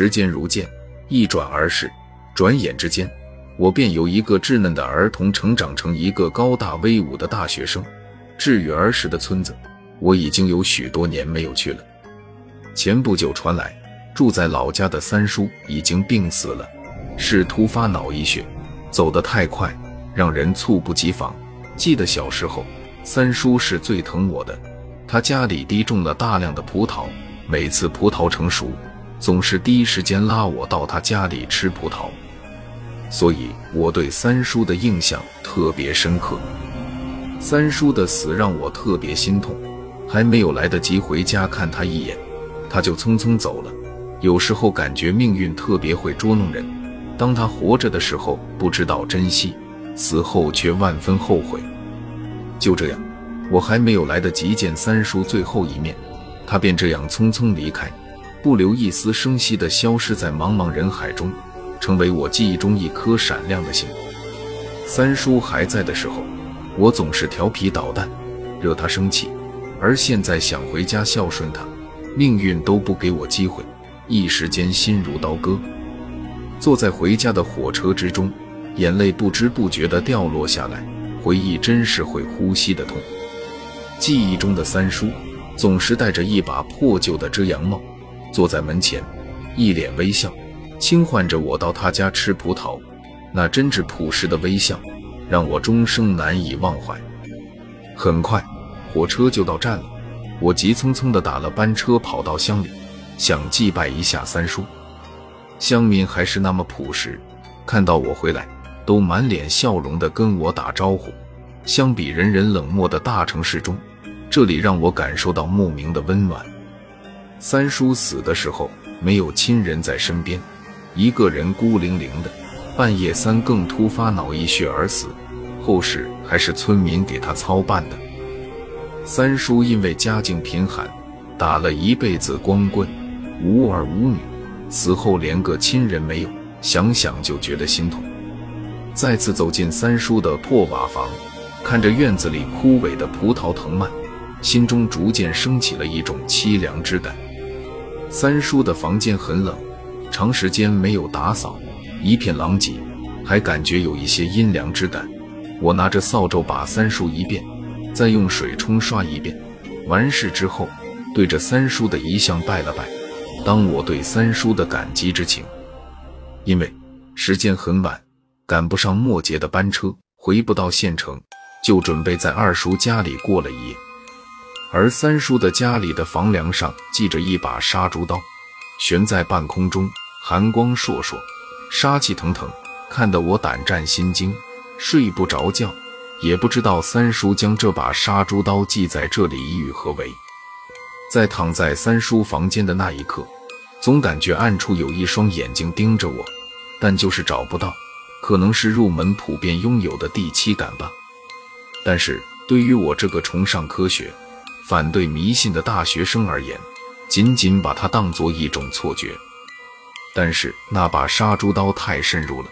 时间如箭，一转而逝，转眼之间，我便由一个稚嫩的儿童成长成一个高大威武的大学生。至于儿时的村子，我已经有许多年没有去了。前不久传来，住在老家的三叔已经病死了，是突发脑溢血，走得太快，让人猝不及防。记得小时候，三叔是最疼我的，他家里滴种了大量的葡萄，每次葡萄成熟，总是第一时间拉我到他家里吃葡萄，所以我对三叔的印象特别深刻。三叔的死让我特别心痛，还没有来得及回家看他一眼。他就匆匆走了。有时候感觉命运特别会捉弄人，当他活着的时候不知道珍惜，死后却万分后悔。就这样，我还没有来得及见三叔最后一面，他便这样匆匆离开，不留一丝声息地消失在茫茫人海中，成为我记忆中一颗闪亮的星。三叔还在的时候，我总是调皮捣蛋，惹他生气，而现在想回家孝顺他。命运都不给我机会，一时间心如刀割。坐在回家的火车之中，眼泪不知不觉地掉落下来。回忆真是会呼吸的痛。记忆中的三叔总是戴着一把破旧的遮阳帽，坐在门前，一脸微笑，轻唤着我到他家吃葡萄。那真挚朴实的微笑，让我终生难以忘怀。很快，火车就到站了。我急匆匆地打了班车，跑到乡里，想祭拜一下三叔。乡民还是那么朴实，看到我回来，都满脸笑容地跟我打招呼。相比人人冷漠的大城市中，这里让我感受到莫名的温暖。三叔死的时候，没有亲人在身边，一个人孤零零的。半夜三更突发脑溢血而死，后事还是村民给他操办的。三叔因为家境贫寒，打了一辈子光棍，无儿无女，死后连个亲人没有，想想就觉得心痛。再次走进三叔的破瓦房，看着院子里枯萎的葡萄藤蔓，心中逐渐升起了一种凄凉之感。三叔的房间很冷，长时间没有打扫，一片狼藉，还感觉有一些阴凉之感。我拿着扫帚把三叔一遍。再用水冲刷一遍，完事之后，对着三叔的遗像拜了拜，当我对三叔的感激之情。因为时间很晚，赶不上末节的班车，回不到县城，就准备在二叔家里过了一夜。而三叔的家里的房梁上系着一把杀猪刀，悬在半空中，寒光烁烁，杀气腾腾，看得我胆战心惊，睡不着觉。也不知道三叔将这把杀猪刀系在这里意欲何为。在躺在三叔房间的那一刻，总感觉暗处有一双眼睛盯着我，但就是找不到，可能是入门普遍拥有的第七感吧。但是对于我这个崇尚科学、反对迷信的大学生而言，仅仅把它当作一种错觉。但是那把杀猪刀太深入了，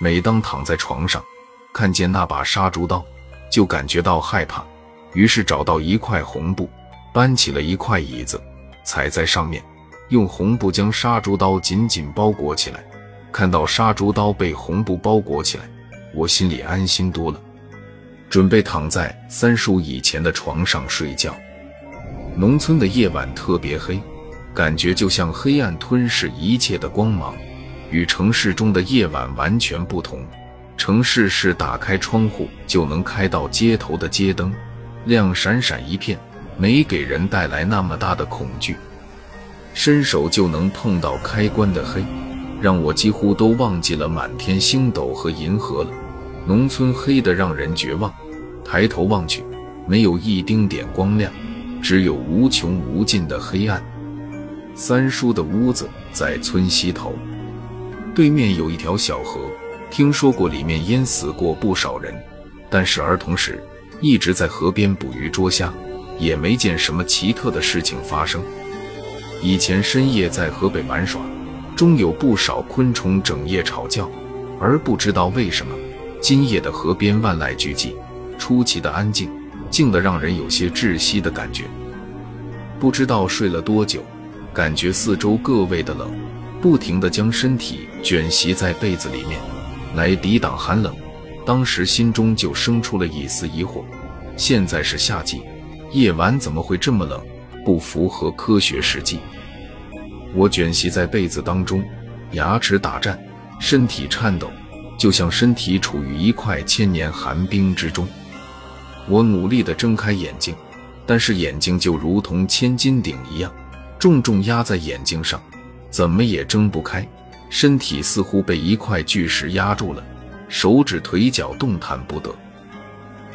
每当躺在床上。看见那把杀猪刀，就感觉到害怕，于是找到一块红布，搬起了一块椅子，踩在上面，用红布将杀猪刀紧紧包裹起来。看到杀猪刀被红布包裹起来，我心里安心多了，准备躺在三叔以前的床上睡觉。农村的夜晚特别黑，感觉就像黑暗吞噬一切的光芒，与城市中的夜晚完全不同。城市是打开窗户就能开到街头的街灯，亮闪闪一片，没给人带来那么大的恐惧。伸手就能碰到开关的黑，让我几乎都忘记了满天星斗和银河了。农村黑得让人绝望，抬头望去，没有一丁点光亮，只有无穷无尽的黑暗。三叔的屋子在村西头，对面有一条小河。听说过里面淹死过不少人，但是儿童时一直在河边捕鱼捉虾，也没见什么奇特的事情发生。以前深夜在河北玩耍，终有不少昆虫整夜吵叫，而不知道为什么今夜的河边万籁俱寂，出奇的安静，静得让人有些窒息的感觉。不知道睡了多久，感觉四周各位的冷，不停地将身体卷袭在被子里面，来抵挡寒冷。当时心中就生出了一丝疑惑：现在是夏季，夜晚怎么会这么冷？不符合科学实际。我卷袭在被子当中，牙齿打颤，身体颤抖，就像身体处于一块千年寒冰之中。我努力地睁开眼睛，但是眼睛就如同千斤顶一样，重重压在眼睛上，怎么也睁不开。身体似乎被一块巨石压住了。手指腿脚动弹不得，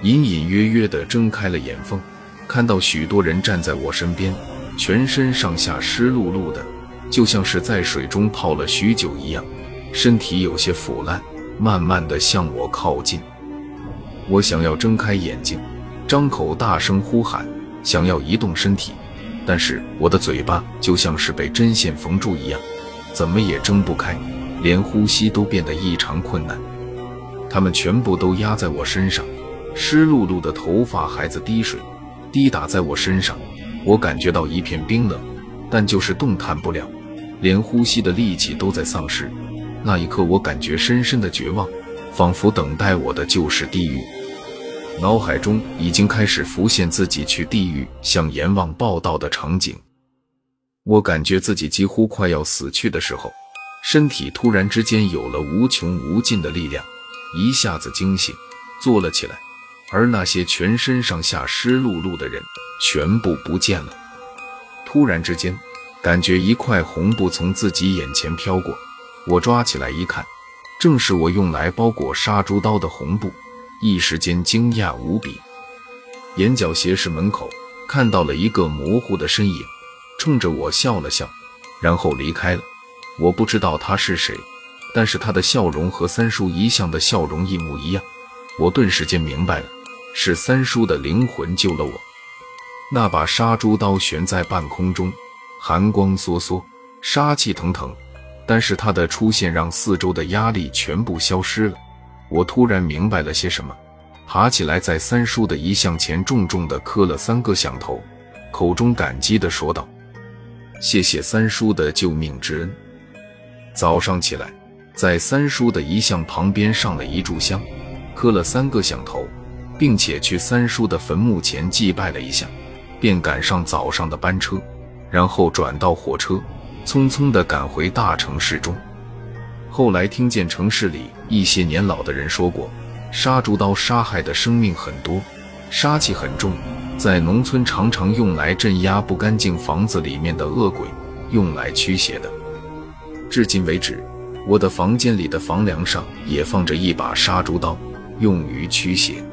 隐隐约约地睁开了眼缝，看到许多人站在我身边，全身上下湿漉漉的，就像是在水中泡了许久一样，身体有些腐烂，慢慢地向我靠近。我想要睁开眼睛，张口大声呼喊，想要移动身体，但是我的嘴巴就像是被针线缝住一样，怎么也睁不开，连呼吸都变得异常困难。他们全部都压在我身上，湿漉漉的头发还在滴水，滴打在我身上。我感觉到一片冰冷，但就是动弹不了，连呼吸的力气都在丧失。那一刻，我感觉深深的绝望，仿佛等待我的就是地狱。脑海中已经开始浮现自己去地狱向阎王报道的场景。我感觉自己几乎快要死去的时候，身体突然之间有了无穷无尽的力量。一下子惊醒，坐了起来，而那些全身上下湿漉漉的人全部不见了。突然之间，感觉一块红布从自己眼前飘过，我抓起来一看，正是我用来包裹杀猪刀的红布，一时间惊讶无比。眼角斜视门口看到了一个模糊的身影，冲着我笑了笑，然后离开了。我不知道他是谁。但是他的笑容和三叔一向的笑容一模一样，我顿时间明白了，是三叔的灵魂救了我。那把杀猪刀悬在半空中，寒光烁烁，杀气腾腾。但是他的出现让四周的压力全部消失了。我突然明白了些什么，爬起来，在三叔的遗像前重重地磕了三个响头，口中感激地说道：“谢谢三叔的救命之恩。”早上起来。在三叔的遗像旁边上了一炷香，磕了三个响头，并且去三叔的坟墓前祭拜了一下，便赶上早上的班车，然后转到火车，匆匆地赶回大城市中。后来听见城市里一些年老的人说过，杀猪刀杀害的生命很多，杀气很重，在农村常常用来镇压不干净房子里面的恶鬼，用来驱邪的。至今为止。我的房间里的房梁上也放着一把杀猪刀，用于驱邪。